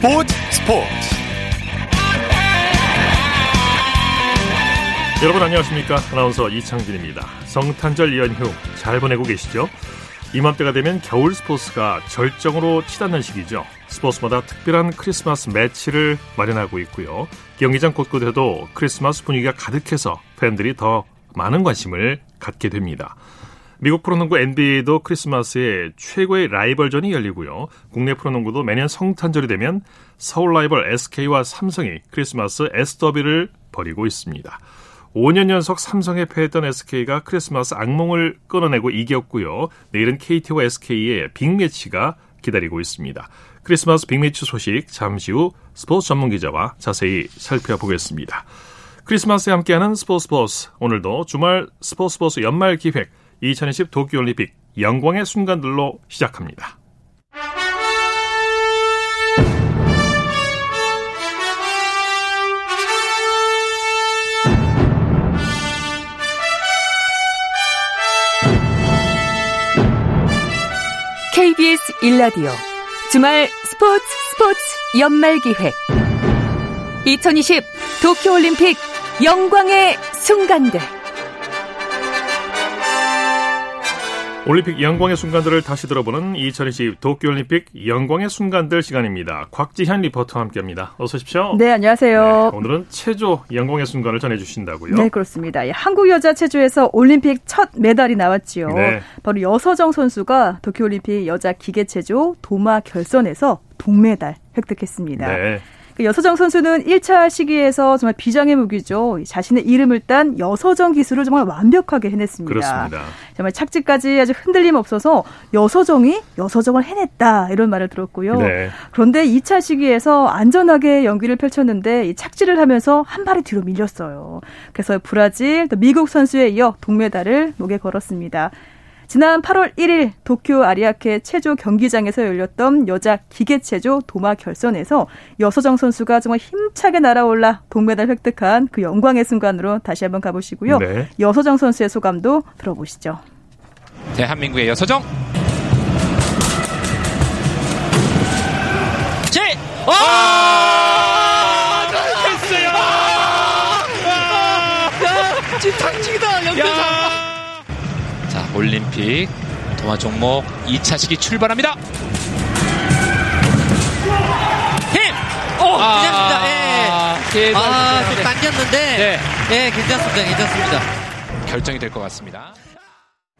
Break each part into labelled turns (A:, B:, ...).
A: 스포츠 스포츠.
B: 여러분 안녕하십니까? 아나운서 이창진입니다. 성탄절 연휴 잘 보내고 계시죠? 이맘때가 되면 겨울 스포츠가 절정으로 치닫는 시기죠. 스포츠마다 특별한 크리스마스 매치를 마련하고 있고요. 경기장 곳곳에도 크리스마스 분위기가 가득해서 팬들이 더 많은 관심을 갖게 됩니다 미국 프로농구 NBA도 크리스마스에 최고의 라이벌전이 열리고요. 국내 프로농구도 매년 성탄절이 되면 서울 라이벌 SK와 삼성이 크리스마스 S더비를 벌이고 있습니다. 5년 연속 삼성에 패했던 SK가 크리스마스 악몽을 끊어내고 이겼고요. 내일은 KT와 SK의 빅매치가 기다리고 있습니다. 크리스마스 빅매치 소식 잠시 후 스포츠 전문 기자와 자세히 살펴보겠습니다. 크리스마스에 함께하는 스포츠 스포츠 오늘도 주말 스포츠 스포츠 연말 기획 2020 도쿄올림픽 영광의 순간들로 시작합니다.
C: 1라디오. 주말 스포츠 스포츠 연말 기획. 2020 도쿄올림픽 영광의 순간들
B: 올림픽 영광의 순간들을 다시 들어보는 2020 도쿄올림픽 영광의 순간들 시간입니다. 곽지현 리포터와 함께합니다. 어서 오십시오.
C: 네, 안녕하세요.
B: 네, 오늘은 체조 영광의 순간을 전해주신다고요?
C: 네, 그렇습니다. 한국 여자 체조에서 올림픽 첫 메달이 나왔지요. 네. 바로 여서정 선수가 도쿄올림픽 여자 기계체조 도마 결선에서 동메달 획득했습니다. 네. 그 여서정 선수는 1차 시기에서 정말 비장의 무기죠. 자신의 이름을 딴 여서정 기술을 정말 완벽하게 해냈습니다.
B: 그렇습니다.
C: 정말 착지까지 아주 흔들림 없어서 여서정이 여서정을 해냈다 이런 말을 들었고요. 네. 그런데 2차 시기에서 안전하게 연기를 펼쳤는데 착지를 하면서 한 발이 뒤로 밀렸어요. 그래서 브라질, 또 미국 선수에 이어 동메달을 목에 걸었습니다. 지난 8월 1일 도쿄 아리아케 체조 경기장에서 열렸던 여자 기계체조 도마 결선에서 여서정 선수가 정말 힘차게 날아올라 동메달 획득한 그 영광의 순간으로 다시 한번 가보시고요. 네. 여서정 선수의 소감도 들어보시죠.
D: 대한민국의 여서정. 제! 아! 됐어요! 아! 지금 당직이다, 연결상! 올림픽 동화 종목 2차 시기 출발합니다. 힘!
E: 오! 아, 괜찮습니다. 예. 아, 좀 당겼는데. 네. 예, 괜찮습니다. 괜찮습니다.
D: 결정이 될 것 같습니다.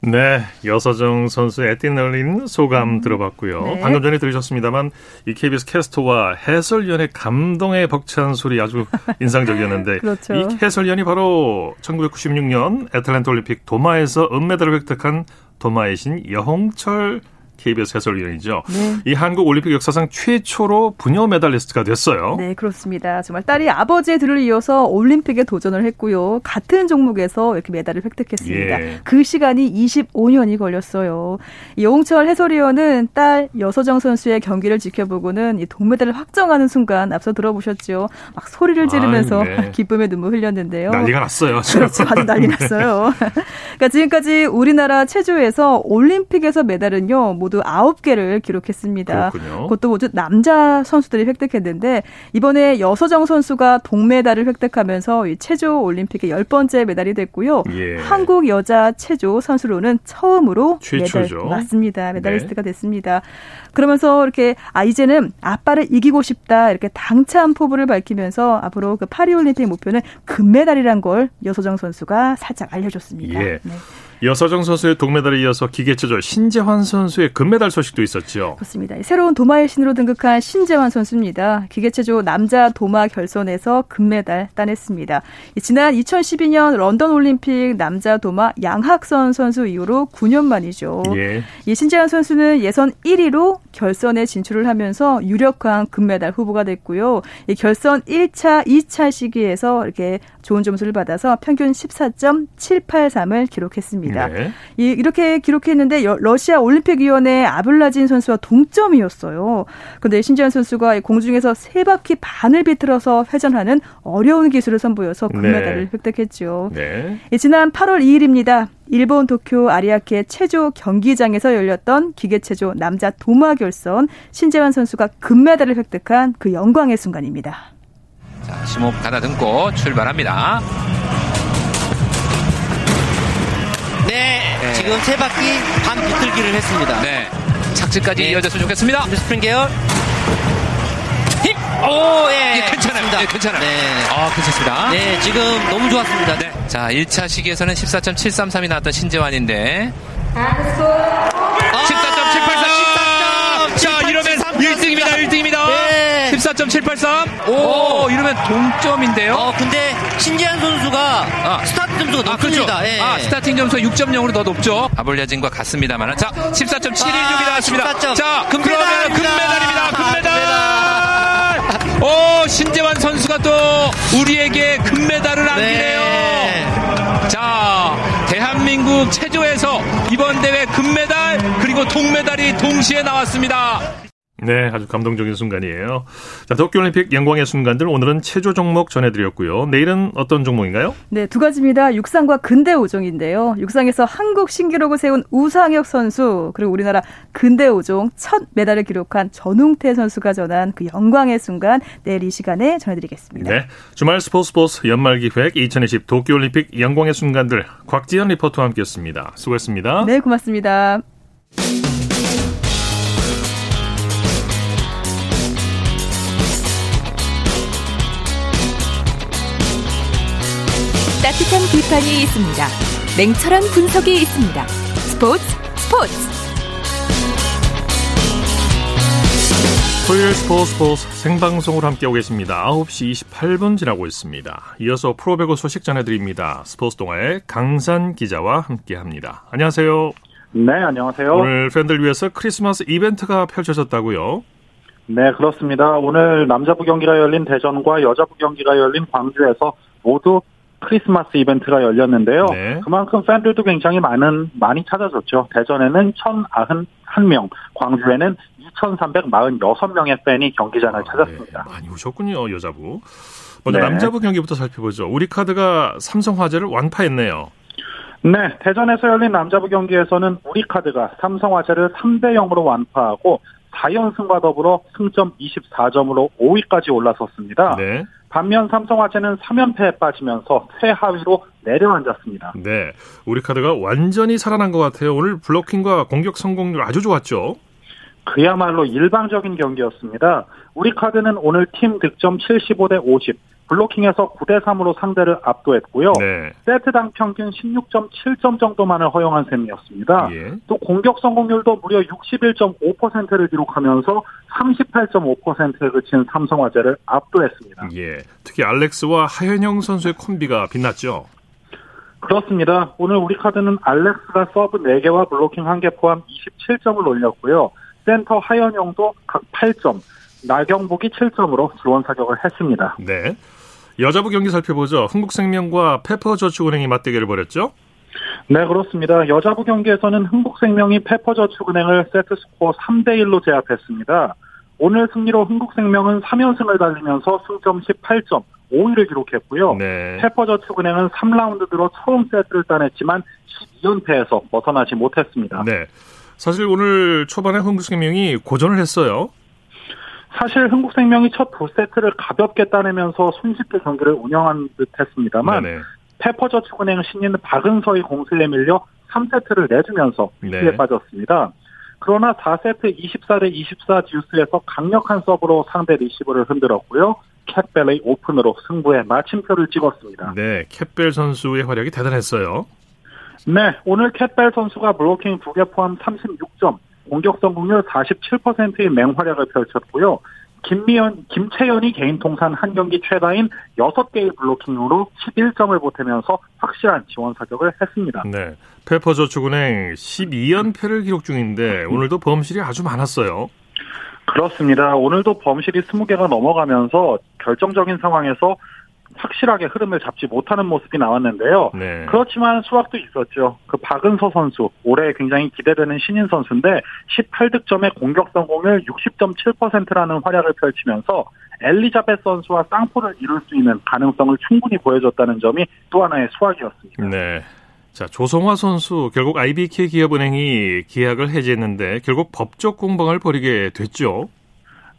B: 네, 여서정 선수의 에띠널린 소감 음, 들어봤고요. 네. 방금 전에 들으셨습니다만 이 KBS 캐스터와 해설위원의 감동에 벅찬 소리 아주 인상적이었는데
C: 그렇죠.
B: 이 해설위원이 바로 1996년 애틀랜타 올림픽 도마에서 은메달을 획득한 도마의 신 여홍철 KBS 해설위원이죠. 네. 이 한국 올림픽 역사상 최초로 부녀 메달리스트가 됐어요.
C: 네, 그렇습니다. 정말 딸이 아버지의 들을 이어서 올림픽에 도전을 했고요. 같은 종목에서 이렇게 메달을 획득했습니다. 예. 그 시간이 25년이 걸렸어요. 이홍철 해설위원은 딸 여서정 선수의 경기를 지켜보고는 이 동메달을 확정하는 순간 앞서 들어보셨죠. 막 소리를 지르면서 아, 네. 기쁨의 눈물 흘렸는데요.
B: 난리가 났어요.
C: 그렇죠. 아주 난리 났어요. 그러니까 지금까지 우리나라 체조에서 올림픽에서 메달은요. 모두 9개를 기록했습니다. 그렇군요. 그것도 모두 남자 선수들이 획득했는데 이번에 여서정 선수가 동메달을 획득하면서 이 체조 올림픽의 열 번째 메달이 됐고요. 예. 한국 여자 체조 선수로는 처음으로 최초죠. 메달 맞습니다. 메달리스트가 네. 됐습니다. 그러면서 이렇게 아 이제는 아빠를 이기고 싶다 이렇게 당찬 포부를 밝히면서 앞으로 그 파리 올림픽 목표는 금메달이란 걸 여서정 선수가 살짝 알려줬습니다. 예. 네.
B: 여서정 선수의 동메달에 이어서 기계체조 신재환 선수의 금메달 소식도 있었죠.
C: 그렇습니다. 새로운 도마의 신으로 등극한 신재환 선수입니다. 기계체조 남자 도마 결선에서 금메달 따냈습니다. 지난 2012년 런던 올림픽 남자 도마 양학선 선수 이후로 9년 만이죠. 예. 이 신재환 선수는 예선 1위로 결선에 진출을 하면서 유력한 금메달 후보가 됐고요. 이 결선 1차, 2차 시기에서 이렇게 좋은 점수를 받아서 평균 14.783을 기록했습니다. 했습니다. 네. 이렇게 기록했는데 러시아 올림픽위원회 아블라진 선수와 동점이었어요. 그런데 신지현 선수가 공중에서 세 바퀴 반을 비틀어서 회전하는 어려운 기술을 선보여서 금메달을 네. 획득했죠. 네. 지난 8월 2일입니다. 일본 도쿄 아리아케 체조 경기장에서 열렸던 기계체조 남자 도마 결선 신재환 선수가 금메달을 획득한 그 영광의 순간입니다.
D: 자, 심호흡 가다듬고 출발합니다.
E: 네, 네, 지금 세 바퀴 반 비틀기를 했습니다.
D: 네. 착지까지 네. 이어졌으면 좋겠습니다.
E: 스프링 계열. 힘! 오, 예.
D: 예 괜찮아요. 예, 괜찮아요. 네. 아, 괜찮습니다.
E: 네, 지금 너무 좋았습니다.
D: 네. 자, 1차 시기에서는 14.733이 나왔던 신재환인데. 1783. 오, 오. 이러면 동점인데요.
E: 어, 근데 신재환 선수가 아. 스타트 점수가 아, 높습니다.
D: 아, 그렇죠. 예. 아, 스타팅 점수가 6.0으로 더 높죠. 아블랴진과 같습니다만. 자, 14.716이 아, 나왔습니다. 14점. 자, 금메달 그러면 금메달입니다. 아, 금메달. 오, 신재환 선수가 또 우리에게 금메달을 네. 안기네요. 자, 대한민국 체조에서 이번 대회 금메달 그리고 동메달이 동시에 나왔습니다.
B: 네, 아주 감동적인 순간이에요. 자, 도쿄올림픽 영광의 순간들 오늘은 체조 종목 전해드렸고요. 내일은 어떤 종목인가요?
C: 네, 두 가지입니다. 육상과 근대 오종인데요. 육상에서 한국 신기록을 세운 우상혁 선수 그리고 우리나라 근대 오종 첫 메달을 기록한 전웅태 선수가 전한 그 영광의 순간 내일 이 시간에 전해드리겠습니다.
B: 네, 주말 스포츠 스포츠 연말 기획 2020 도쿄올림픽 영광의 순간들 곽지연 리포터와 함께했습니다. 수고했습니다.
C: 네, 고맙습니다.
A: 따뜻한 비판이 있습니다. 냉철한 분석이 있습니다. 스포츠 스포츠
B: 토요일 스포츠 스포츠 생방송으로 함께하고 계십니다. 9시 28분 지나고 있습니다. 이어서 프로배구 소식 전해드립니다. 스포츠 동아의 강산 기자와 함께합니다. 안녕하세요.
F: 네, 안녕하세요.
B: 오늘 팬들 위해서 크리스마스 이벤트가 펼쳐졌다고요?
F: 네, 그렇습니다. 오늘 남자부 경기가 열린 대전과 여자부 경기가 열린 광주에서 모두 크리스마스 이벤트가 열렸는데요. 네. 그만큼 팬들도 굉장히 많은 많이 찾아줬죠. 대전에는 1,091명, 광주에는 2,346명의 팬이 경기장을 아, 찾았습니다.
B: 네. 많이 오셨군요, 여자부. 먼저 네. 남자부 경기부터 살펴보죠. 우리 카드가 삼성화재를 완파했네요.
F: 네, 대전에서 열린 남자부 경기에서는 우리 카드가 삼성화재를 3대 0으로 완파하고 4연승과 더불어 승점 24점으로 5위까지 올라섰습니다. 네. 반면 삼성화재는 3연패에 빠지면서 최하위로 내려앉았습니다.
B: 네. 우리 카드가 완전히 살아난 것 같아요. 오늘 블로킹과 공격 성공률 아주 좋았죠.
F: 그야말로 일방적인 경기였습니다. 우리 카드는 오늘 팀 득점 75대 50, 블로킹에서 9대 3으로 상대를 압도했고요. 네. 세트당 평균 16.7점 정도만을 허용한 셈이었습니다. 예. 또 공격 성공률도 무려 61.5%를 기록하면서 38.5%에 그친 삼성화재를 압도했습니다.
B: 예. 특히 알렉스와 하현용 선수의 콤비가 빛났죠.
F: 그렇습니다. 오늘 우리 카드는 알렉스가 서브 4개와 블로킹 1개 포함 27점을 올렸고요. 센터 하현용도 각 8점, 나경복이 7점으로 지원 사격을 했습니다.
B: 네. 여자부 경기 살펴보죠. 흥국생명과 페퍼저축은행이 맞대결을 벌였죠?
F: 네, 그렇습니다. 여자부 경기에서는 흥국생명이 페퍼저축은행을 세트스코어 3대1로 제압했습니다. 오늘 승리로 흥국생명은 3연승을 달리면서 승점 18점, 5위를 기록했고요. 네. 페퍼저축은행은 3라운드 들어 처음 세트를 따냈지만 12연패에서 벗어나지 못했습니다.
B: 네. 사실 오늘 초반에 흥국생명이 고전을 했어요.
F: 사실 흥국생명이 첫 두 세트를 가볍게 따내면서 손쉽게 경기를 운영한 듯 했습니다만 페퍼저축은행 신인 박은서의 공세에 밀려 3세트를 내주면서 위기에 네. 빠졌습니다. 그러나 4세트 24대 24 듀스에서 강력한 서브로 상대 리시브를 흔들었고요. 캣벨의 오픈으로 승부에 마침표를 찍었습니다.
B: 네, 캣벨 선수의 활약이 대단했어요.
F: 네, 오늘 캣벨 선수가 블로킹 2개 포함 36점, 공격 성공률 47%의 맹활약을 펼쳤고요. 김미연, 김채연이 개인 통산 한 경기 최다인 6개의 블로킹으로 11점을 보태면서 확실한 지원 사격을 했습니다.
B: 네. 페퍼저축은행 12연패를 기록 중인데 오늘도 범실이 아주 많았어요.
F: 그렇습니다. 오늘도 범실이 20개가 넘어가면서 결정적인 상황에서 확실하게 흐름을 잡지 못하는 모습이 나왔는데요. 네. 그렇지만 수확도 있었죠. 그 박은서 선수 올해 굉장히 기대되는 신인 선수인데 18득점의 공격 성공률 60.7%라는 활약을 펼치면서 엘리자베스 선수와 쌍포를 이룰 수 있는 가능성을 충분히 보여줬다는 점이 또 하나의 수확이었습니다.
B: 네. 자, 조성화 선수 결국 IBK 기업은행이 계약을 해지했는데 결국 법적 공방을 벌이게 됐죠.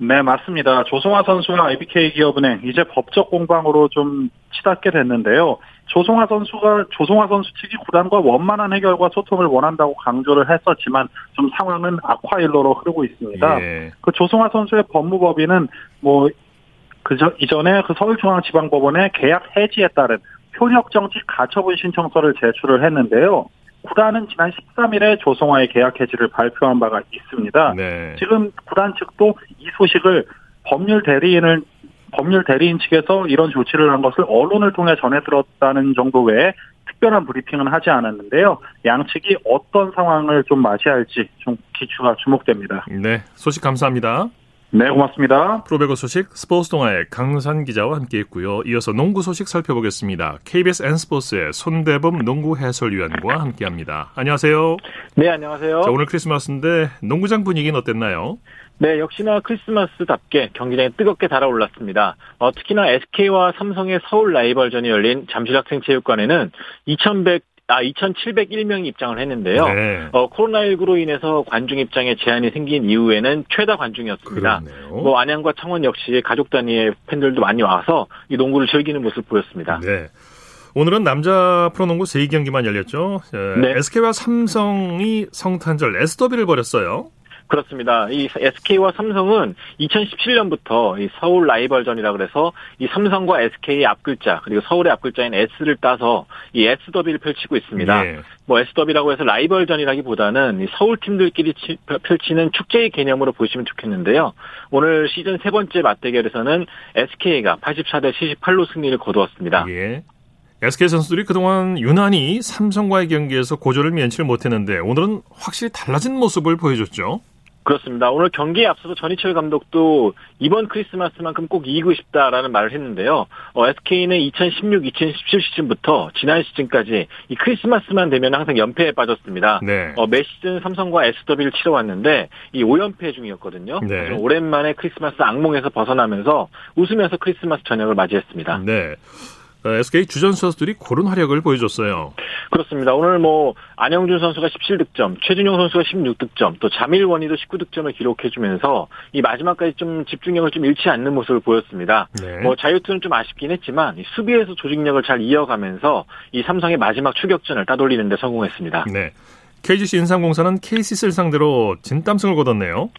F: 네, 맞습니다. 조성화 선수와 IBK 기업은행 이제 법적 공방으로 좀 치닫게 됐는데요. 조성화 선수가 조성화 선수 측이 구단과 원만한 해결과 소통을 원한다고 강조를 했었지만 좀 상황은 악화일로로 흐르고 있습니다. 예. 그 조성화 선수의 법무법인은 뭐 그저 이전에 그 서울중앙지방법원에 계약 해지에 따른 효력 정직 가처분 신청서를 제출을 했는데요. 구단은 지난 13일에 조성화의 계약 해지를 발표한 바가 있습니다. 네. 지금 구단 측도 이 소식을 법률 대리인을 법률 대리인 측에서 이런 조치를 한 것을 언론을 통해 전해 들었다는 정도 외에 특별한 브리핑은 하지 않았는데요. 양측이 어떤 상황을 좀 맞이할지 좀 기추가 주목됩니다.
B: 네, 소식 감사합니다.
F: 네, 고맙습니다.
B: 프로배구 소식 스포츠 동아의 강산 기자와 함께했고요. 이어서 농구 소식 살펴보겠습니다. KBS N스포츠의 손대범 농구 해설위원과 함께합니다. 안녕하세요.
G: 네, 안녕하세요.
B: 자, 오늘 크리스마스인데 농구장 분위기는 어땠나요?
G: 네, 역시나 크리스마스답게 경기장에 뜨겁게 달아올랐습니다. 어, 특히나 SK와 삼성의 서울 라이벌전이 열린 잠실학생체육관에는 2100 아, 2,701명이 입장을 했는데요. 네. 어, 코로나19로 인해서 관중 입장에 제한이 생긴 이후에는 최다 관중이었습니다. 그렇네요. 뭐 안양과 창원 역시 가족 단위의 팬들도 많이 와서 이 농구를 즐기는 모습을 보였습니다. 네.
B: 오늘은 남자 프로농구 3경기만 열렸죠. 네. SK와 삼성이 성탄절 S더비를 벌였어요.
G: 그렇습니다. 이 SK와 삼성은 2017년부터 이 서울 라이벌전이라 그래서 이 삼성과 SK의 앞글자 그리고 서울의 앞글자인 S를 따서 이 S 더비를 펼치고 있습니다. 예. 뭐 S 더비라고 해서 라이벌전이라기보다는 이 서울 팀들끼리 치, 펼치는 축제의 개념으로 보시면 좋겠는데요. 오늘 시즌 세 번째 맞대결에서는 SK가 84대 78로 승리를 거두었습니다. 예.
B: SK 선수들이 그동안 유난히 삼성과의 경기에서 고조를 면치를 못했는데 오늘은 확실히 달라진 모습을 보여줬죠.
G: 그렇습니다. 오늘 경기에 앞서서 전희철 감독도 이번 크리스마스만큼 꼭 이기고 싶다라는 말을 했는데요. 어, SK는 2016-2017 시즌부터 지난 시즌까지 이 크리스마스만 되면 항상 연패에 빠졌습니다. 네. 어, 매 시즌 삼성과 SW를 치러왔는데 이 5연패 중이었거든요. 네. 오랜만에 크리스마스 악몽에서 벗어나면서 웃으면서 크리스마스 저녁을 맞이했습니다.
B: 네. SK 어, 주전 선수들이 고른 활약을 보여줬어요.
G: 그렇습니다. 오늘 뭐 안영준 선수가 17득점, 최준용 선수가 16득점, 또 자밀원이도 19득점을 기록해주면서 이 마지막까지 좀 집중력을 좀 잃지 않는 모습을 보였습니다. 네. 뭐 자유투는 좀 아쉽긴 했지만 수비에서 조직력을 잘 이어가면서 이 삼성의 마지막 추격전을 따돌리는데 성공했습니다. 네.
B: KGC 인삼공사는 KCC를 상대로 진땀승을 거뒀네요.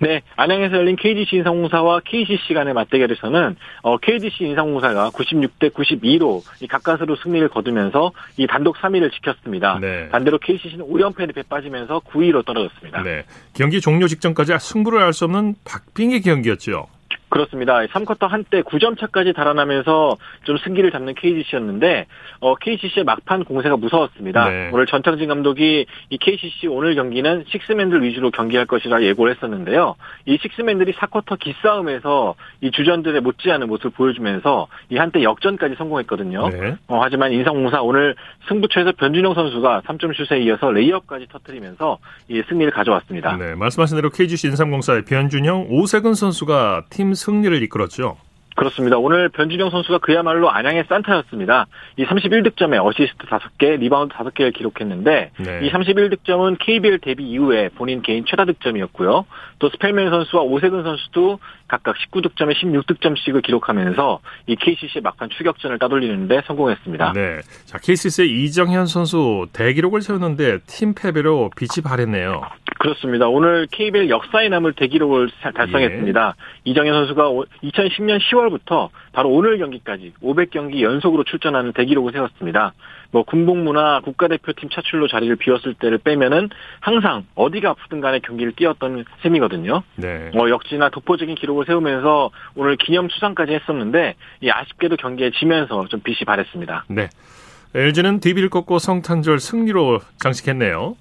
G: 네, 안양에서 열린 KGC 인상공사와 KCC 간의 맞대결에서는 어, KGC 인상공사가 96대 92로 이 가까스로 승리를 거두면서 이 단독 3위를 지켰습니다. 네. 반대로 KCC는 5연패에 빠지면서 9위로 떨어졌습니다. 네,
B: 경기 종료 직전까지 승부를 알 수 없는 박빙의 경기였죠.
G: 그렇습니다. 3쿼터 한때 9점 차까지 달아나면서 좀 승기를 잡는 KGC였는데 어, KGC의 막판 공세가 무서웠습니다. 네. 오늘 전창진 감독이 이 KGC 오늘 경기는 식스맨들 위주로 경기할 것이라 예고를 했었는데요. 이 식스맨들이 4쿼터 기싸움에서 이 주전들의 못지않은 모습을 보여주면서 이 한때 역전까지 성공했거든요. 네. 어, 하지만 인삼공사 오늘 승부처에서 변준형 선수가 3점 슛에 이어서 레이업까지 터뜨리면서 이 승리를 가져왔습니다.
B: 네, 말씀하신 대로 KGC 인삼공사의 변준형, 오세근 선수가 팀 승리를 이끌었죠.
G: 그렇습니다. 오늘 변준형 선수가 그야말로 안양의 산타였습니다. 이 31득점에 어시스트 5개, 리바운드 5개를 기록했는데 네. 이 31득점은 KBL 데뷔 이후에 본인 개인 최다 득점이었고요. 또 스펠맨 선수와 오세근 선수도 각각 19득점에 16득점씩을 기록하면서 이 KCC의 막판 추격전을 따돌리는데 성공했습니다. 네.
B: 자, KCC의 이정현 선수 대기록을 세웠는데 팀 패배로 빛이 발했네요.
G: 그렇습니다. 오늘 KBL 역사에 남을 대기록을 달성했습니다. 예. 이정현 선수가 2010년 10월 부터 바로 오늘 경기까지 500경기 연속으로 출전하는 대기록을 세웠습니다. 뭐 군복무나 국가대표팀 차출로 자리를 비웠을 때를 빼면은 항상 어디가 아프든 간에 경기를 뛰었던 셈이거든요. 네. 뭐 역시나 독보적인 기록을 세우면서 오늘 기념 수상까지 했었는데 이 아쉽게도 경기에 지면서 좀 빛이 발했습니다.
B: 네. LG는 DB를 꺾고 성탄절 승리로 장식했네요.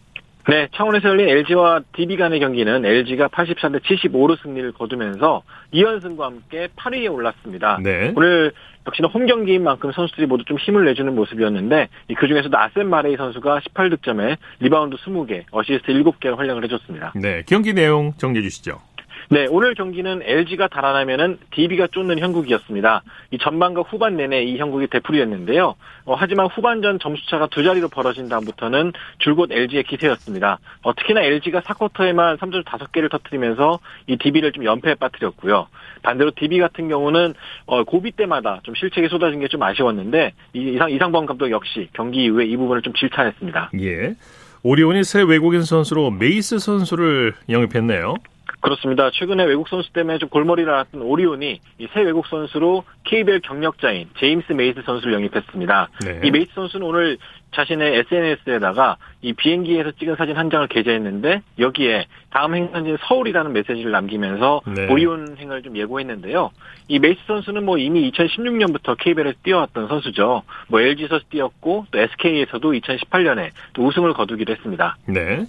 G: 네, 창원에서 열린 LG와 DB 간의 경기는 LG가 84대 75로 승리를 거두면서 2연승과 함께 8위에 올랐습니다. 네. 오늘 역시나 홈 경기인 만큼 선수들이 모두 좀 힘을 내주는 모습이었는데 그 중에서도 아셈 마레이 선수가 18득점에 리바운드 20개, 어시스트 7개를 활약을 해줬습니다.
B: 네, 경기 내용 정리해 주시죠.
G: 네, 오늘 경기는 LG가 달아나면은 DB가 쫓는 형국이었습니다. 이 전반과 후반 내내 이 형국이 되풀이했는데요. 어, 하지만 후반전 점수차가 두 자리로 벌어진 다음부터는 줄곧 LG의 기세였습니다. 어, 특히나 LG가 4쿼터에만 3점 5개를 터뜨리면서 이 DB를 좀 연패에 빠뜨렸고요. 반대로 DB 같은 경우는 어, 고비 때마다 좀 실책이 쏟아진 게 좀 아쉬웠는데 이상 이상범 감독 역시 경기 이후에 이 부분을 좀 질타했습니다.
B: 예. 오리온이 새 외국인 선수로 메이스 선수를 영입했네요.
G: 그렇습니다. 최근에 외국 선수 때문에 좀 골머리를 앓았던 오리온이 새 외국 선수로 KBL 경력자인 제임스 메이스 선수를 영입했습니다. 네. 이 메이스 선수는 오늘 자신의 SNS에다가 이 비행기에서 찍은 사진 한 장을 게재했는데 여기에 다음 행선지는 서울이라는 메시지를 남기면서 네. 오리온 행을 좀 예고했는데요. 이 메이스 선수는 뭐 이미 2016년부터 KBL에서 뛰어왔던 선수죠. 뭐 LG에서 뛰었고 또 SK에서도 2018년에 또 우승을 거두기도 했습니다.
B: 네.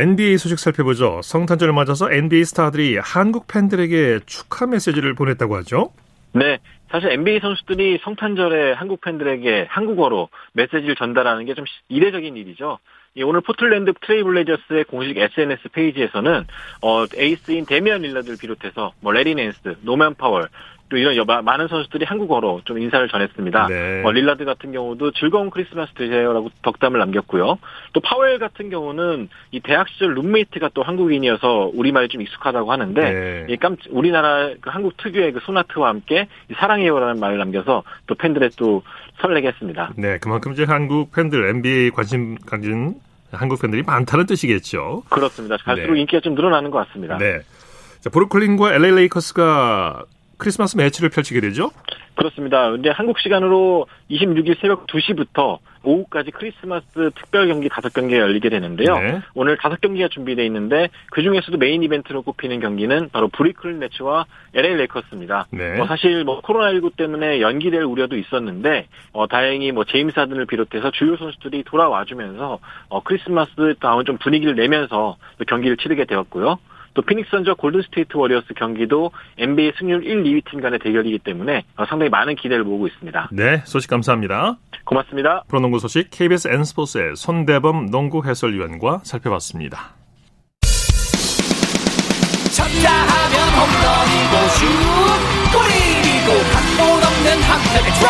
B: NBA 소식 살펴보죠. 성탄절을 맞아서 NBA 스타들이 한국 팬들에게 축하 메시지를 보냈다고 하죠.
G: 네. 사실 NBA 선수들이 성탄절에 한국 팬들에게 한국어로 메시지를 전달하는 게 좀 이례적인 일이죠. 오늘 포틀랜드 트레일블레이저스의 공식 SNS 페이지에서는 어, 에이스인 데미안 릴라드를 비롯해서 뭐 래리 낸스, 노먼 파월, 또 이런 여바, 많은 선수들이 한국어로 좀 인사를 전했습니다. 네. 어, 릴라드 같은 경우도 즐거운 크리스마스 되세요라고 덕담을 남겼고요. 또 파웰 같은 경우는 이 대학 시절 룸메이트가 또 한국인이어서 우리말이 좀 익숙하다고 하는데 네. 이 깜, 우리나라 그 한국 특유의 그 손하트와 함께 사랑해요라는 말을 남겨서 또 팬들의 또 설레게 했습니다.
B: 네, 그만큼 이제 한국 팬들 NBA 관심 가진 한국 팬들이 많다는 뜻이겠죠.
G: 그렇습니다. 갈수록 네. 인기가 좀 늘어나는 것 같습니다.
B: 네. 자, 브루클린과 LA 레이커스가 크리스마스 매치를 펼치게 되죠?
G: 그렇습니다. 근데 한국 시간으로 26일 새벽 2시부터 오후까지 크리스마스 특별 경기 5경기가 열리게 되는데요. 네. 오늘 5경기가 준비되어 있는데 그 중에서도 메인 이벤트로 꼽히는 경기는 바로 브루클린 네츠와 LA 레이커스입니다. 네. 뭐 사실 뭐 코로나19 때문에 연기될 우려도 있었는데 어, 다행히 뭐 제임스 하든을 비롯해서 주요 선수들이 돌아와 주면서 어, 크리스마스 다운 좀 분위기를 내면서 경기를 치르게 되었고요. 또 피닉스 선즈 골든 스테이트 워리어스 경기도 NBA 승률 1, 2위 팀 간의 대결이기 때문에 어, 상당히 많은 기대를 모으고 있습니다.
B: 네, 소식 감사합니다.
G: 고맙습니다.
B: 프로농구 소식 KBS N스포츠의 손대범 농구 해설위원과 살펴봤습니다. 쳤다 하면 홈런이고 슛 골이고 각본 없는 한편의 드라마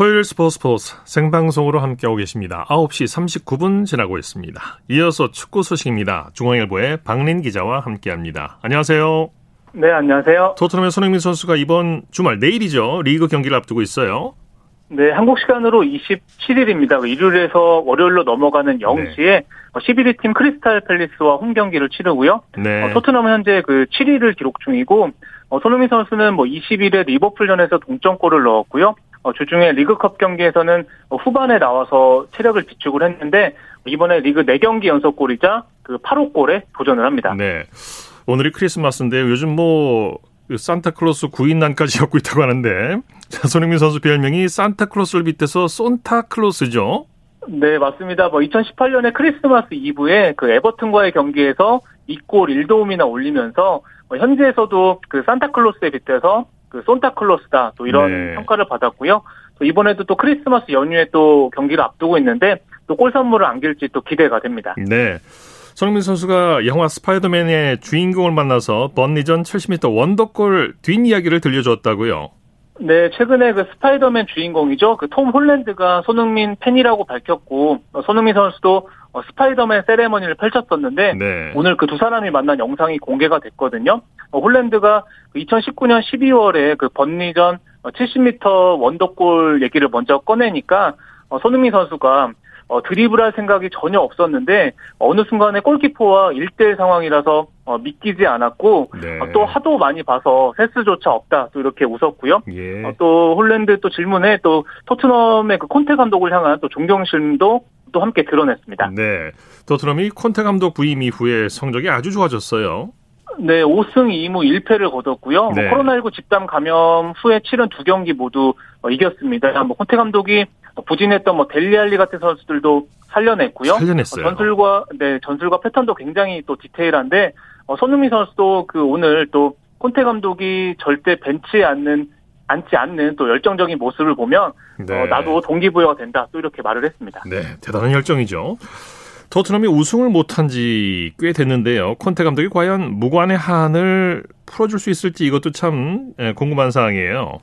B: 토요일 스포츠 스포츠 생방송으로 함께하고 계십니다. 9시 39분 지나고 있습니다. 이어서 축구 소식입니다. 중앙일보의 박린 기자와 함께합니다. 안녕하세요.
H: 네, 안녕하세요.
B: 토트넘의 손흥민 선수가 이번 주말 내일이죠. 리그 경기를 앞두고 있어요.
H: 네, 한국 시간으로 27일입니다. 일요일에서 월요일로 넘어가는 0시에 네. 11위 팀 크리스탈 팰리스와 홈 경기를 치르고요. 네. 어, 토트넘은 현재 그 7위를 기록 중이고 어, 손흥민 선수는 뭐 20일에 리버풀전에서 동점골을 넣었고요. 어, 주중에 리그컵 경기에서는 후반에 나와서 체력을 비축을 했는데 이번에 리그 4경기 연속골이자 그 8호 골에 도전을 합니다.
B: 네. 오늘이 크리스마스인데 요즘 뭐그 산타클로스 구인난까지 겪고 있다고 하는데 자, 손흥민 선수 별명이 산타클로스를 빗대서 손타클로스죠.
H: 네, 맞습니다. 뭐 2018년에 크리스마스 이브에 그 에버튼과의 경기에서 2골 1도움이나 올리면서 뭐 현지에서도 그 산타클로스에 빗대서 그 손타클로스다 또 이런 네. 평가를 받았고요. 또 이번에도 또 크리스마스 연휴에 또 경기를 앞두고 있는데 또 골 선물을 안길지 또 기대가 됩니다.
B: 네. 손흥민 선수가 영화 스파이더맨의 주인공을 만나서 번리전 70m 원더골 뒷이야기를 들려줬다고요.
H: 네, 최근에 그 스파이더맨 주인공이죠. 그 톰 홀랜드가 손흥민 팬이라고 밝혔고 어, 손흥민 선수도 어, 스파이더맨 세레머니를 펼쳤었는데 네. 오늘 그 두 사람이 만난 영상이 공개가 됐거든요. 어, 홀랜드가 2019년 12월에 그 번니전 70m 원더골 얘기를 먼저 꺼내니까 손흥민 선수가 어, 드리블할 생각이 전혀 없었는데 어느 순간에 골키퍼와 1대1 상황이라서 어, 믿기지 않았고 네. 어, 또 하도 많이 봐서 세스조차 없다 또 이렇게 웃었고요. 예. 어, 또 홀랜드 또 질문에 또 토트넘의 그 콘테 감독을 향한 또 존경심도 또 함께 드러냈습니다.
B: 네, 토트넘이 콘테 감독 부임 이후에 성적이 아주 좋아졌어요.
H: 네, 5승 2무 1패를 거뒀고요. 뭐 네. 뭐 코로나19 집단 감염 후에 치른 두 경기 모두 어, 이겼습니다. 뭐 콘테 감독이 부진했던 뭐 델리알리 같은 선수들도 살려냈고요.
B: 살려냈어요.
H: 어, 전술과 네 전술과 패턴도 굉장히 또 디테일한데 어, 손흥민 선수도 그 오늘 또 콘테 감독이 절대 벤치에 앉는 앉지 않는 또 열정적인 모습을 보면 네. 어, 나도 동기부여가 된다 또 이렇게 말을 했습니다.
B: 네, 대단한 열정이죠. 토트넘이 우승을 못한 지 꽤 됐는데요. 콘테 감독이 과연 무관의 한을 풀어줄 수 있을지 이것도 참 예, 궁금한 사항이에요.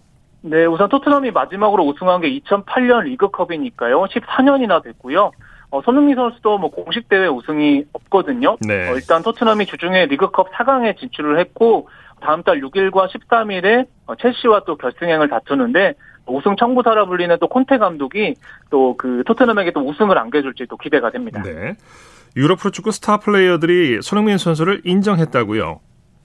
H: 네, 우선 토트넘이 마지막으로 우승한 게 2008년 리그컵이니까요. 14년이나 됐고요. 어, 손흥민 선수도 뭐 공식 대회 우승이 없거든요. 네. 어, 일단 토트넘이 주중에 리그컵 4강에 진출을 했고 다음 달 6일과 13일에 어, 첼시와 또 결승행을 다투는데 우승 청부사라 불리는 또 콘테 감독이 또 그 토트넘에게 또 우승을 안겨줄지 또 기대가 됩니다.
B: 네. 유럽 프로축구 스타 플레이어들이 손흥민 선수를 인정했다고요.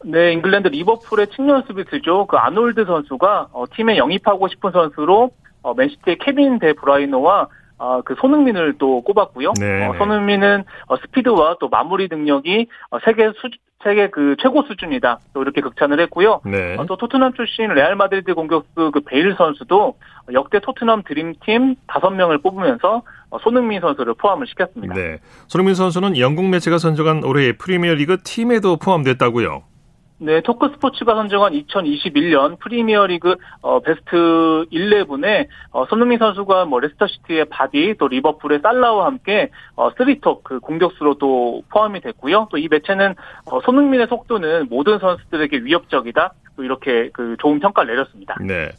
H: 네, 잉글랜드 리버풀의 측면 수비수죠. 그 아놀드 선수가 어, 팀에 영입하고 싶은 선수로 어, 맨시티의 케빈 데 브라이너와 어, 그 손흥민을 또 꼽았고요. 네. 어, 손흥민은 어, 스피드와 또 마무리 능력이 어, 세계 수 세계 그 최고 수준이다. 또 이렇게 극찬을 했고요. 네. 어, 또 토트넘 출신 레알 마드리드 공격수 그 베일 선수도 역대 토트넘 드림팀 5명을 뽑으면서 어, 손흥민 선수를 포함을 시켰습니다. 네.
B: 손흥민 선수는 영국 매체가 선정한 올해의 프리미어리그 팀에도 포함됐다고요.
H: 네, 토크 스포츠가 선정한 2021년 프리미어리그 어, 베스트 11에 어, 손흥민 선수가 뭐 레스터시티의 바디 또 리버풀의 살라와 함께 어, 3톱 그 공격수로 또 포함이 됐고요. 또 이 매체는 어, 손흥민의 속도는 모든 선수들에게 위협적이다. 또 이렇게 그 좋은 평가를 내렸습니다.
B: 네.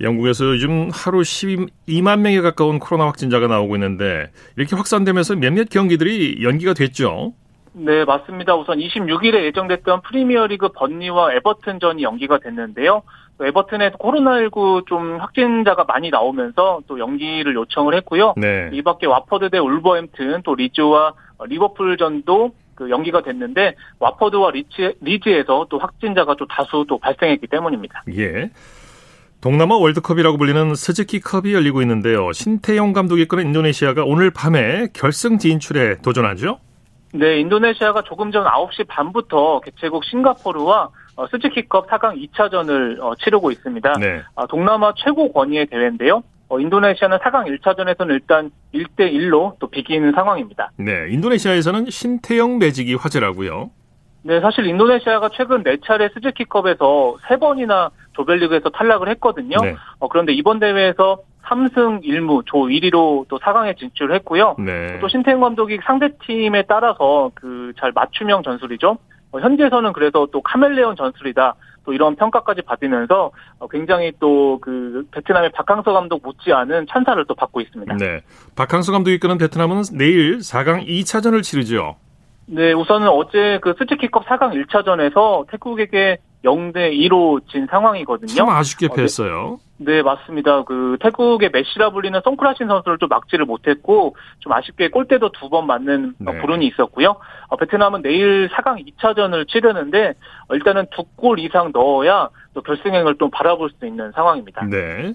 B: 영국에서 요즘 하루 12만 명에 가까운 코로나 확진자가 나오고 있는데 이렇게 확산되면서 몇몇 경기들이 연기가 됐죠.
H: 네, 맞습니다. 우선 26일에 예정됐던 프리미어리그 번리와 에버튼전이 연기가 됐는데요. 에버튼에 코로나19 좀 확진자가 많이 나오면서 또 연기를 요청을 했고요. 네. 이 밖에 와퍼드 대 울버햄튼 또 리즈와 리버풀전도 그 연기가 됐는데 와퍼드와 리치, 리즈에서 또 확진자가 또 다수 또 발생했기 때문입니다.
B: 예. 동남아 월드컵이라고 불리는 스즈키컵이 열리고 있는데요. 신태용 감독이 이끄는 인도네시아가 오늘 밤에 결승 진출에 도전하죠?
H: 네, 인도네시아가 조금 전 9시 반부터 개최국 싱가포르와 어, 스즈키컵 4강 2차전을 어, 치르고 있습니다. 네. 아, 동남아 최고 권위의 대회인데요. 어, 인도네시아는 4강 1차전에서는 일단 1대1로 또 비기는 상황입니다.
B: 네, 인도네시아에서는 신태영 매직이 화제라고요.
H: 네, 사실 인도네시아가 최근 4차례 스즈키컵에서 3번이나 조별리그에서 탈락을 했거든요. 네. 어, 그런데 이번 대회에서 3승 1무 조 1위로 또 4강에 진출을 했고요. 네. 또 신태용 감독이 상대팀에 따라서 그 잘 맞춤형 전술이죠. 어, 현재에서는 그래서 또 카멜레온 전술이다. 또 이런 평가까지 받으면서 어, 굉장히 또 그 베트남의 박항서 감독 못지않은 찬사를 또 받고 있습니다.
B: 네. 박항서 감독이 이끄는 베트남은 내일 4강 2차전을 치르죠.
H: 네, 우선은 어제 그 스즈키컵 4강 1차전에서 태국에게 0대 2로 진 상황이거든요.
B: 참 아쉽게 패했어요.
H: 어, 네. 네. 맞습니다. 그 태국의 메시라 불리는 송크라신 선수를 좀 막지를 못했고 좀 아쉽게 골대도 두 번 맞는 네. 불운이 있었고요. 어, 베트남은 내일 4강 2차전을 치르는데 어, 일단은 두 골 이상 넣어야 또 결승행을 좀 바라볼 수 있는 상황입니다.
B: 네.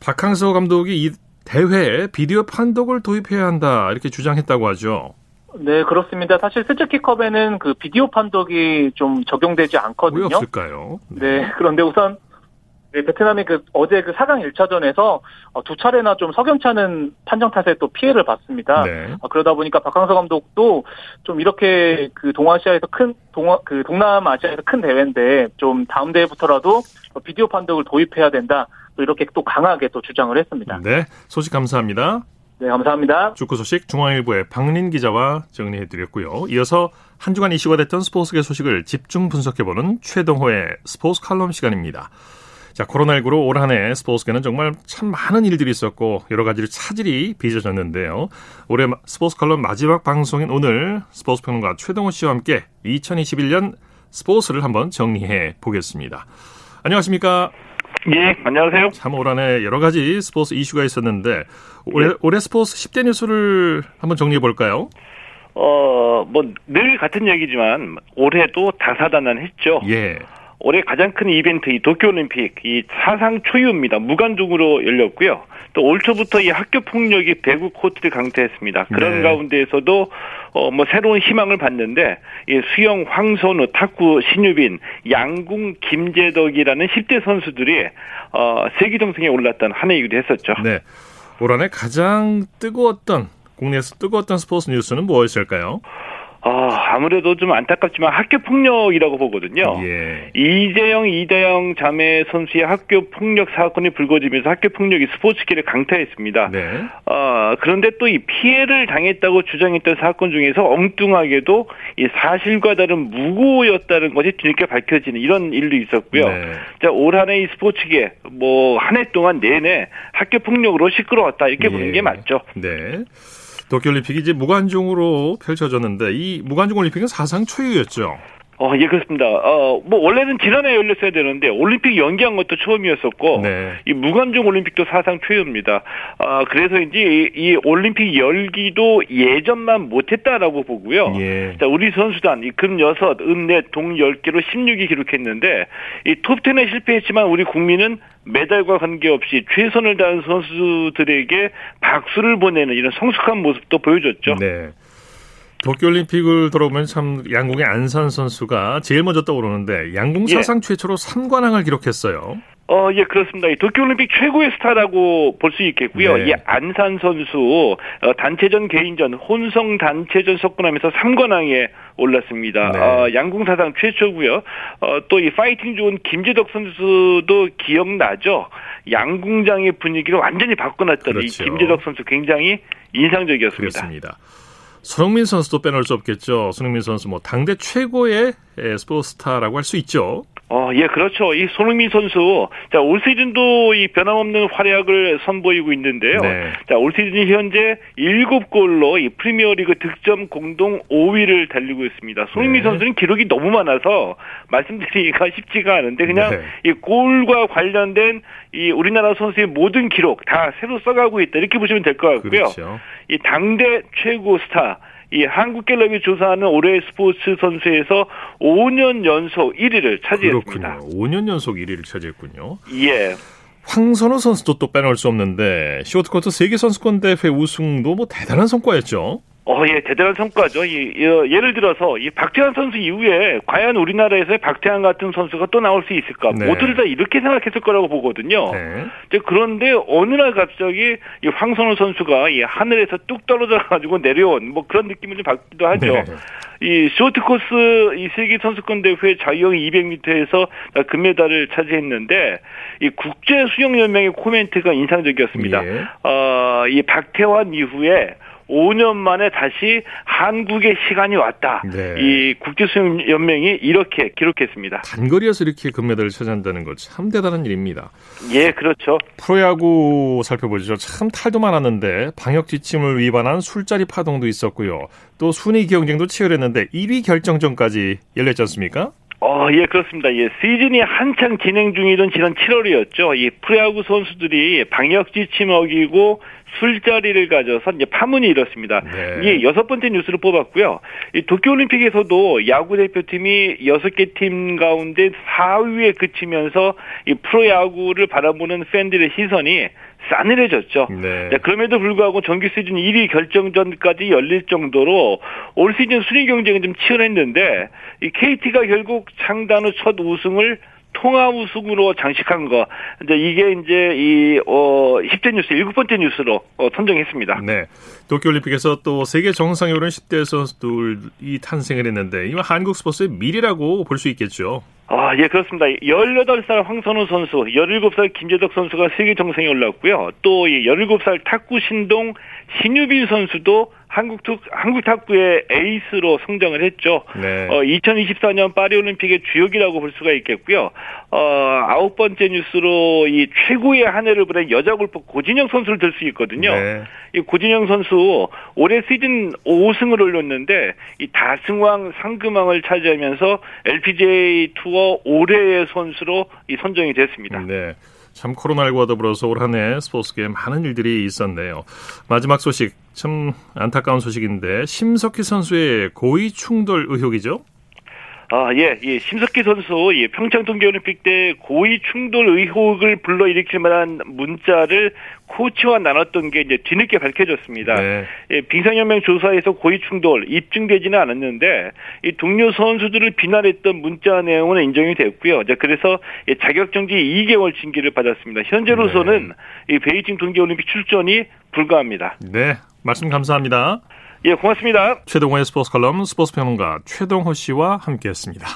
B: 박항서 감독이 이 대회에 비디오 판독을 도입해야 한다 이렇게 주장했다고 하죠.
H: 네, 그렇습니다. 사실 스즈키컵에는 그 비디오 판독이 좀 적용되지 않거든요.
B: 왜 없을까요?
H: 네, 네 그런데 우선 네, 베트남이 그 어제 그 4강 1차전에서 어, 두 차례나 좀 석연찮은 판정 탓에 또 피해를 봤습니다. 네. 어, 그러다 보니까 박항서 감독도 좀 이렇게 그 동아시아에서 큰 동아 그 동남아시아에서 큰 대회인데 좀 다음 대회부터라도 비디오 판독을 도입해야 된다. 또 이렇게 또 강하게 또 주장을 했습니다.
B: 네, 소식 감사합니다.
H: 네, 감사합니다.
B: 축구 소식 중앙일보의 박린 기자와 정리해드렸고요. 이어서 한 주간 이슈가 됐던 스포츠계 소식을 집중 분석해보는 최동호의 스포츠 칼럼 시간입니다. 자, 코로나19로 올 한 해 스포츠계는 정말 참 많은 일들이 있었고 여러 가지로 차질이 빚어졌는데요. 올해 스포츠 칼럼 마지막 방송인 오늘 스포츠 평론가 최동호 씨와 함께 2021년 스포츠를 한번 정리해 보겠습니다. 안녕하십니까?
I: 예, 안녕하세요.
B: 참 올 한해 여러 가지 스포츠 이슈가 있었는데 올해, 예. 올해 스포츠 10대 뉴스를 한번 정리해 볼까요?
I: 어, 뭐 늘 같은 얘기지만 올해도 다사다난했죠. 예. 올해 가장 큰 이벤트 이 도쿄올림픽 이 사상 초유입니다. 무관중으로 열렸고요. 또 올 초부터 이 학교 폭력이 배구 코트를 강타했습니다. 그런 네. 가운데에서도 어 뭐 새로운 희망을 봤는데 이 수영 황선우, 탁구 신유빈, 양궁 김재덕이라는 10대 선수들이 어 세계 정상에 올랐던 한 해이기도 했었죠.
B: 네. 올 한해 가장 뜨거웠던 국내에서 뜨거웠던 스포츠 뉴스는 무엇일까요?
I: 아, 아무래도 좀 안타깝지만 학교 폭력이라고 보거든요. 예. 이재영, 이대영 자매 선수의 학교 폭력 사건이 불거지면서 학교 폭력이 스포츠계를 강타했습니다. 네. 어, 그런데 또 이 피해를 당했다고 주장했던 사건 중에서 엉뚱하게도 이 사실과 다른 무고였다는 것이 뒤늦게 밝혀지는 이런 일도 있었고요. 네. 자, 올 한해 이 스포츠계 뭐 한 해 동안 내내 학교 폭력으로 시끄러웠다 이렇게 예. 보는 게 맞죠.
B: 네. 도쿄올림픽이 이제 무관중으로 펼쳐졌는데 이 무관중 올림픽은 사상 초유였죠.
I: 어, 예, 그렇습니다. 어, 뭐, 원래는 지난해 열렸어야 되는데, 올림픽 연기한 것도 처음이었었고, 네. 이 무관중 올림픽도 사상 초유입니다. 아, 그래서인지 이, 이 올림픽 열기도 예전만 못했다라고 보고요. 예. 자, 우리 선수단, 이금 6, 은 4, 동 10개로 16위 기록했는데, 이 톱10에 실패했지만 우리 국민은 메달과 관계없이 최선을 다한 선수들에게 박수를 보내는 이런 성숙한 모습도 보여줬죠. 네.
B: 도쿄올림픽을 돌아보면 참 양궁의 안산 선수가 제일 먼저 떠오르는데 양궁 예. 사상 예. 최초로 3관왕을 기록했어요.
I: 어, 예, 그렇습니다. 도쿄올림픽 최고의 스타라고 볼 수 있겠고요. 네. 이 안산 선수 어, 단체전, 개인전, 혼성 단체전 석권하면서 3관왕에 올랐습니다. 네. 어, 양궁 사상 최초고요. 어, 또 이 파이팅 좋은 김재덕 선수도 기억나죠. 양궁장의 분위기를 완전히 바꿔놨던 그렇죠. 이 김재덕 선수 굉장히 인상적이었습니다.
B: 그렇습니다. 손흥민 선수도 빼놓을 수 없겠죠. 손흥민 선수 뭐 당대 최고의 스포츠 스타라고 할 수 있죠.
I: 어, 예, 그렇죠. 이 손흥민 선수, 자, 올 시즌도 이 변함없는 활약을 선보이고 있는데요. 네. 자, 올 시즌 현재 7골로 이 프리미어 리그 득점 공동 5위를 달리고 있습니다. 손흥민 네. 선수는 기록이 너무 많아서 말씀드리기가 쉽지가 않은데 그냥 네. 이 골과 관련된 이 우리나라 선수의 모든 기록 다 새로 써가고 있다. 이렇게 보시면 될 것 같고요. 그렇죠. 이 당대 최고 스타, 이 한국갤럽이 조사하는 올해 스포츠 선수에서 5년 연속 1위를 차지했습니다.
B: 그렇군요. 5년 연속 1위를 차지했군요.
I: 예.
B: 황선우 선수도 또 빼놓을 수 없는데 쇼트코트 세계 선수권 대회 우승도 뭐 대단한 성과였죠.
I: 어, 예, 대단한 성과죠. 이, 예를 들어서 이 박태환 선수 이후에 과연 우리나라에서 박태환 같은 선수가 또 나올 수 있을까? 네. 모두들 다 이렇게 생각했을 거라고 보거든요. 네. 그런데 어느 날 갑자기 이 황선우 선수가 이 하늘에서 뚝 떨어져 가지고 내려온 뭐 그런 느낌을 좀 받기도 하죠. 네. 이 쇼트 코스 이 세계 선수권 대회 자유형 200m에서 금메달을 차지했는데 이 국제 수영 연맹의 코멘트가 인상적이었습니다. 예. 어, 이 박태환 이후에 5년 만에 다시 한국의 시간이 왔다. 네. 이 국제수영연맹이 이렇게 기록했습니다.
B: 단거리에서 이렇게 금메달을 차지한다는 것참 대단한 일입니다.
I: 예, 그렇죠.
B: 프로야구 살펴보죠. 참 탈도 많았는데 방역 지침을 위반한 술자리 파동도 있었고요. 또 순위 경쟁도 치열했는데 1위 결정전까지 열렸지 않습니까?
I: 어, 예, 그렇습니다. 예, 시즌이 한창 진행 중이던 지난 7월이었죠. 이 프로야구 선수들이 방역 지침 어기고 술자리를 가져서 이제 파문이 일었습니다. 네. 이게 여섯 번째 뉴스를 뽑았고요. 이 도쿄올림픽에서도 야구 대표팀이 여섯 개 팀 가운데 4위에 그치면서 이 프로야구를 바라보는 팬들의 시선이 싸늘해졌죠. 네. 네, 그럼에도 불구하고 정규 시즌 1위 결정전까지 열릴 정도로 올 시즌 순위 경쟁은 좀 치열했는데 이 KT가 결국 창단 후 첫 우승을 통합 우승으로 장식한 거. 이제 이게 이제 이, 어, 10대 뉴스, 일곱 번째 뉴스로 어, 선정했습니다.
B: 네. 도쿄올림픽에서 또 세계 정상에 오른 10대 선수들이 탄생을 했는데, 이건 한국 스포츠의 미래라고 볼 수 있겠죠.
I: 아, 예, 그렇습니다. 18살 황선우 선수, 17살 김재덕 선수가 세계 정상에 올랐고요. 또 17살 탁구 신동 신유빈 선수도 한국 탁 한국 탁구의 에이스로 성장을 했죠. 네. 어, 2024년 파리 올림픽의 주역이라고 볼 수가 있겠고요. 어, 아홉 번째 뉴스로 이 최고의 한 해를 보낸 여자 골프 고진영 선수를 들 수 있거든요. 네. 이 고진영 선수 올해 시즌 5승을 올렸는데 이 다승왕 상금왕을 차지하면서 LPGA 투어 올해의 선수로 이 선정이 됐습니다.
B: 네. 참 코로나19와 더불어서 올 한 해 스포츠계에 많은 일들이 있었네요. 마지막 소식 참 안타까운 소식인데 심석희 선수의 고의 충돌 의혹이죠?
I: 아, 예, 예. 심석희 선수, 예, 평창 동계올림픽 때 고의 충돌 의혹을 불러일으킬 만한 문자를 코치와 나눴던 게 이제 뒤늦게 밝혀졌습니다. 네. 예, 빙상연맹 조사에서 고의 충돌 입증되지는 않았는데 이 동료 선수들을 비난했던 문자 내용은 인정이 됐고요. 이제 그래서 예, 자격 정지 2개월 징계를 받았습니다. 현재로서는 네. 이 베이징 동계올림픽 출전이 불가합니다.
B: 네, 말씀 감사합니다.
I: 예, 고맙습니다.
B: 최동호의 스포츠 칼럼 스포츠 평론가 최동호 씨와 함께했습니다.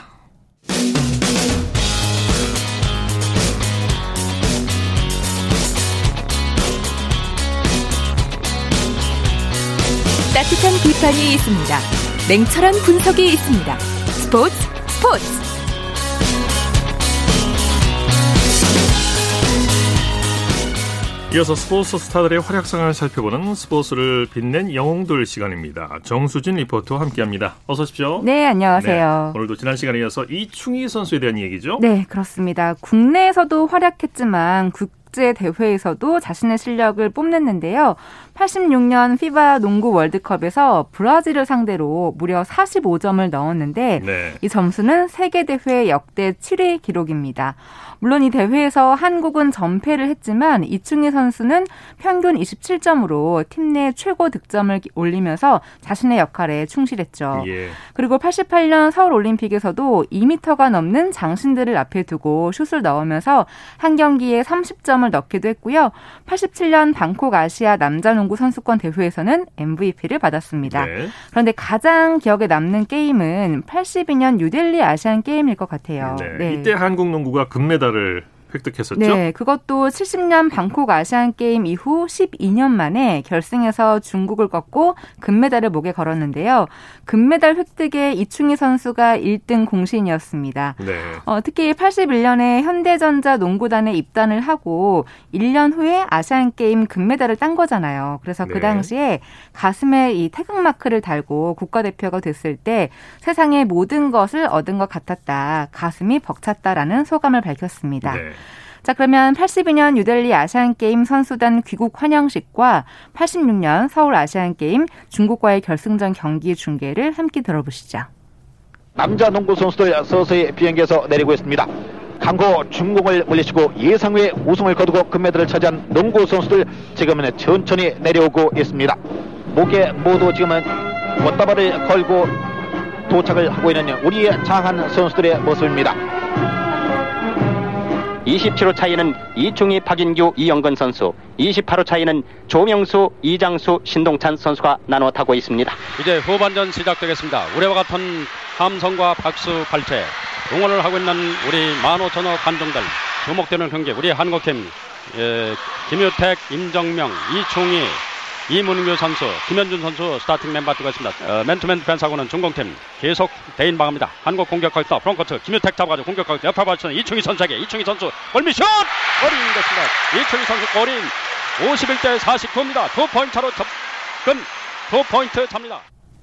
A: 따뜻한 비판이 있습니다. 냉철한 분석이 있습니다. 스포츠 스포츠.
B: 이어서 스포츠 스타들의 활약상을 살펴보는 스포츠를 빛낸 영웅들 시간입니다. 정수진 리포터와 함께합니다. 어서 오십시오.
J: 네, 안녕하세요.
B: 네, 오늘도 지난 시간에 이어서 이충희 선수에 대한 얘기죠?
J: 네, 그렇습니다. 국내에서도 활약했지만 국 제 대회에서도 자신의 실력을 뽐냈는데요. 86년 피바 농구 월드컵에서 브라질을 상대로 무려 45점을 넣었는데 네. 이 점수는 세계 대회 역대 7위 기록입니다. 물론 이 대회에서 한국은 전패를 했지만 이충희 선수는 평균 27점으로 팀 내 최고 득점을 올리면서 자신의 역할에 충실했죠. 예. 그리고 88년 서울 올림픽에서도 2미터가 넘는 장신들을 앞에 두고 슛을 넣으면서 한 경기에 30점을 넣기도 했고요. 87년 방콕 아시아 남자 농구 선수권 대회에서는 MVP를 받았습니다. 네. 그런데 가장 기억에 남는 게임은 82년 뉴델리 아시안 게임일 것 같아요.
B: 네. 네. 이때 한국 농구가 금메달 금메달을 획득했었죠.
J: 네, 그것도 70년 방콕 아시안 게임 이후 12년 만에 결승에서 중국을 꺾고 금메달을 목에 걸었는데요. 금메달 획득에 이충희 선수가 1등 공신이었습니다. 네. 어, 특히 81년에 현대전자 농구단에 입단을 하고 1년 후에 아시안 게임 금메달을 딴 거잖아요. 그래서 그 네. 그 당시에 가슴에 이 태극 마크를 달고 국가대표가 됐을 때 세상의 모든 것을 얻은 것 같았다. 가슴이 벅찼다라는 소감을 밝혔습니다. 네. 자, 그러면 82년 뉴델리 아시안게임 선수단 귀국 환영식과 86년 서울 아시안게임 중국과의 결승전 경기 중계를 함께 들어보시죠.
K: 남자 농구 선수들 서서히 비행기에서 내리고 있습니다. 강고 중공을 물리치고 예상외 우승을 거두고 금메달을 차지한 농구 선수들 지금은 천천히 내려오고 있습니다. 목에 모두 지금은 꽃다발을 걸고 도착을 하고 있는 우리의 장한 선수들의 모습입니다. 27호 차이는 이충희, 박인규, 이영건 선수, 28호 차이는 조명수, 이장수, 신동찬 선수가 나눠 타고 있습니다.
L: 이제 후반전 시작되겠습니다. 올해와 같은 함성과 박수갈채 응원을 하고 있는 우리 만오천여 관중들 주목되는 경기 우리 한국팀 예, 김유택, 임정명, 이충희, 이문규 선수, 김현준 선수 스타팅 멤버 뛰고 있습니다. 어, 맨투맨 디펜스하고는 중공팀 계속 대인 방합니다. 한국 공격할 때 프론트 코트 김유택 잡아가지고 공격할 때 옆에 받치는 이충희 선수에게 이충희 선수 골밑슛! 골인 됐습니다. 이충희 선수 골인 51대 49입니다. 두 포인트 차로 접근 두 포인트 잡니다.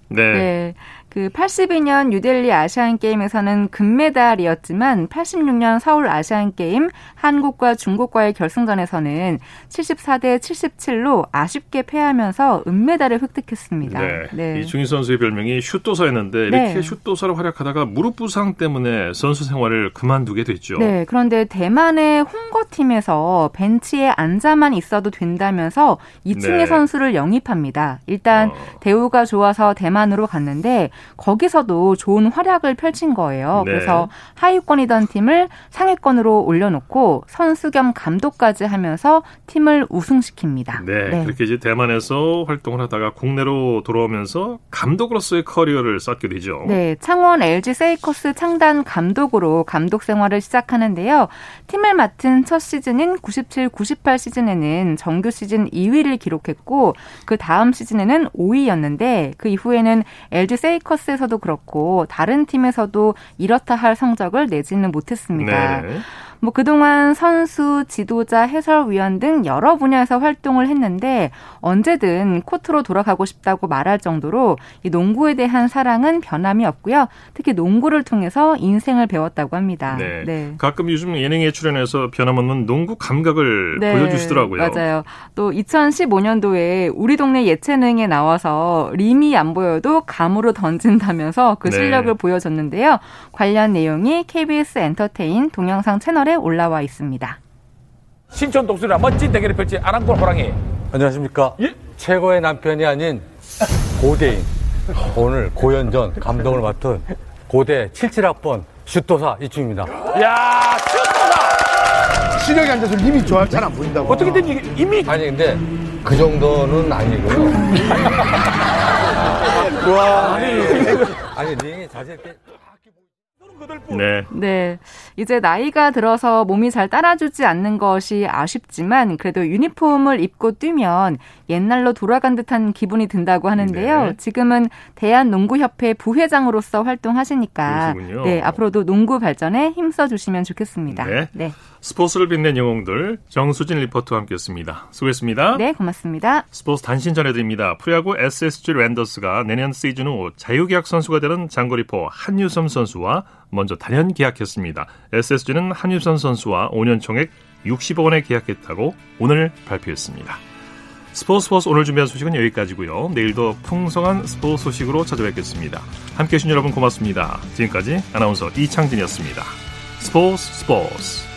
J: 네. 네. 그 82년 뉴델리 아시안 게임에서는 금메달이었지만 86년 서울 아시안 게임 한국과 중국과의 결승전에서는 74대 77로 아쉽게 패하면서 은메달을 획득했습니다.
B: 네. 네. 이중희 선수의 별명이 슛도사였는데 이렇게 네. 슛도사로 활약하다가 무릎 부상 때문에 선수 생활을 그만두게 됐죠.
J: 네. 그런데 대만의 홍거팀에서 벤치에 앉아만 있어도 된다면서 이충희 네. 선수를 영입합니다. 일단 어. 대우가 좋아서 대만으로 갔는데 거기서도 좋은 활약을 펼친 거예요. 네. 그래서 하위권이던 팀을 상위권으로 올려놓고 선수 겸 감독까지 하면서 팀을 우승시킵니다.
B: 네, 네. 그렇게 이제 대만에서 활동을 하다가 국내로 돌아오면서 감독으로서의 커리어를 쌓게 되죠.
J: 네, 창원 LG 세이커스 창단 감독으로 감독 생활을 시작하는데요. 팀을 맡은 첫 시즌인 97, 98 시즌에는 정규 시즌 2위를 기록했고 그 다음 시즌에는 5위였는데 그 이후에는 LG 세이커스 에서도 그렇고 다른 팀에서도 이렇다 할 성적을 내지는 못했습니다. 네. 뭐 그동안 선수, 지도자, 해설위원 등 여러 분야에서 활동을 했는데 언제든 코트로 돌아가고 싶다고 말할 정도로 이 농구에 대한 사랑은 변함이 없고요. 특히 농구를 통해서 인생을 배웠다고 합니다. 네.
B: 네. 가끔 요즘 예능에 출연해서 변함없는 농구 감각을 네. 보여주시더라고요.
J: 맞아요. 또 2015년도에 우리 동네 예체능에 나와서 림이 안 보여도 감으로 던진다면서 그 네. 실력을 네. 보여줬는데요. 관련 내용이 KBS 엔터테인 동영상 채널에 채널에 올라와 있습니다.
M: 신촌 독수리와 멋진 대결을 펼친 아랑골 호랑이.
N: 안녕하십니까. 예? 최고의 남편이 아닌 고대인. 오늘 고연전 감독을 맡은 고대 77학번 슈토사 이충입니다.
M: 야 슈토사!
O: 시력이 안 돼서 이미 좋아 잘안 보인다고.
M: 어떻게 된 이미?
N: 아니 근데 그 정도는 아니고요. 와. 아니, 아니 링이 자질 때.
J: 네. 네. 이제 나이가 들어서 몸이 잘 따라주지 않는 것이 아쉽지만 그래도 유니폼을 입고 뛰면 옛날로 돌아간 듯한 기분이 든다고 하는데요. 네. 지금은 대한농구협회 부회장으로서 활동하시니까 그러시군요. 네, 앞으로도 농구 발전에 힘써 주시면 좋겠습니다. 네. 네.
B: 스포츠를 빛낸 영웅들 정수진 리포터와 함께했습니다. 수고했습니다.
J: 네, 고맙습니다.
B: 스포츠 단신 전해드립니다. 프로야구 SSG 랜더스가 내년 시즌 후 자유계약 선수가 되는 장거리포 한유섬 선수와 먼저 단연 계약했습니다. SSG는 한유섬 선수와 5년 총액 60억 원에 계약했다고 오늘 발표했습니다. 스포츠 스포츠 오늘 준비한 소식은 여기까지고요. 내일도 풍성한 스포츠 소식으로 찾아뵙겠습니다. 함께해 주신 여러분 고맙습니다. 지금까지 아나운서 이창진이었습니다. 스포츠 스포츠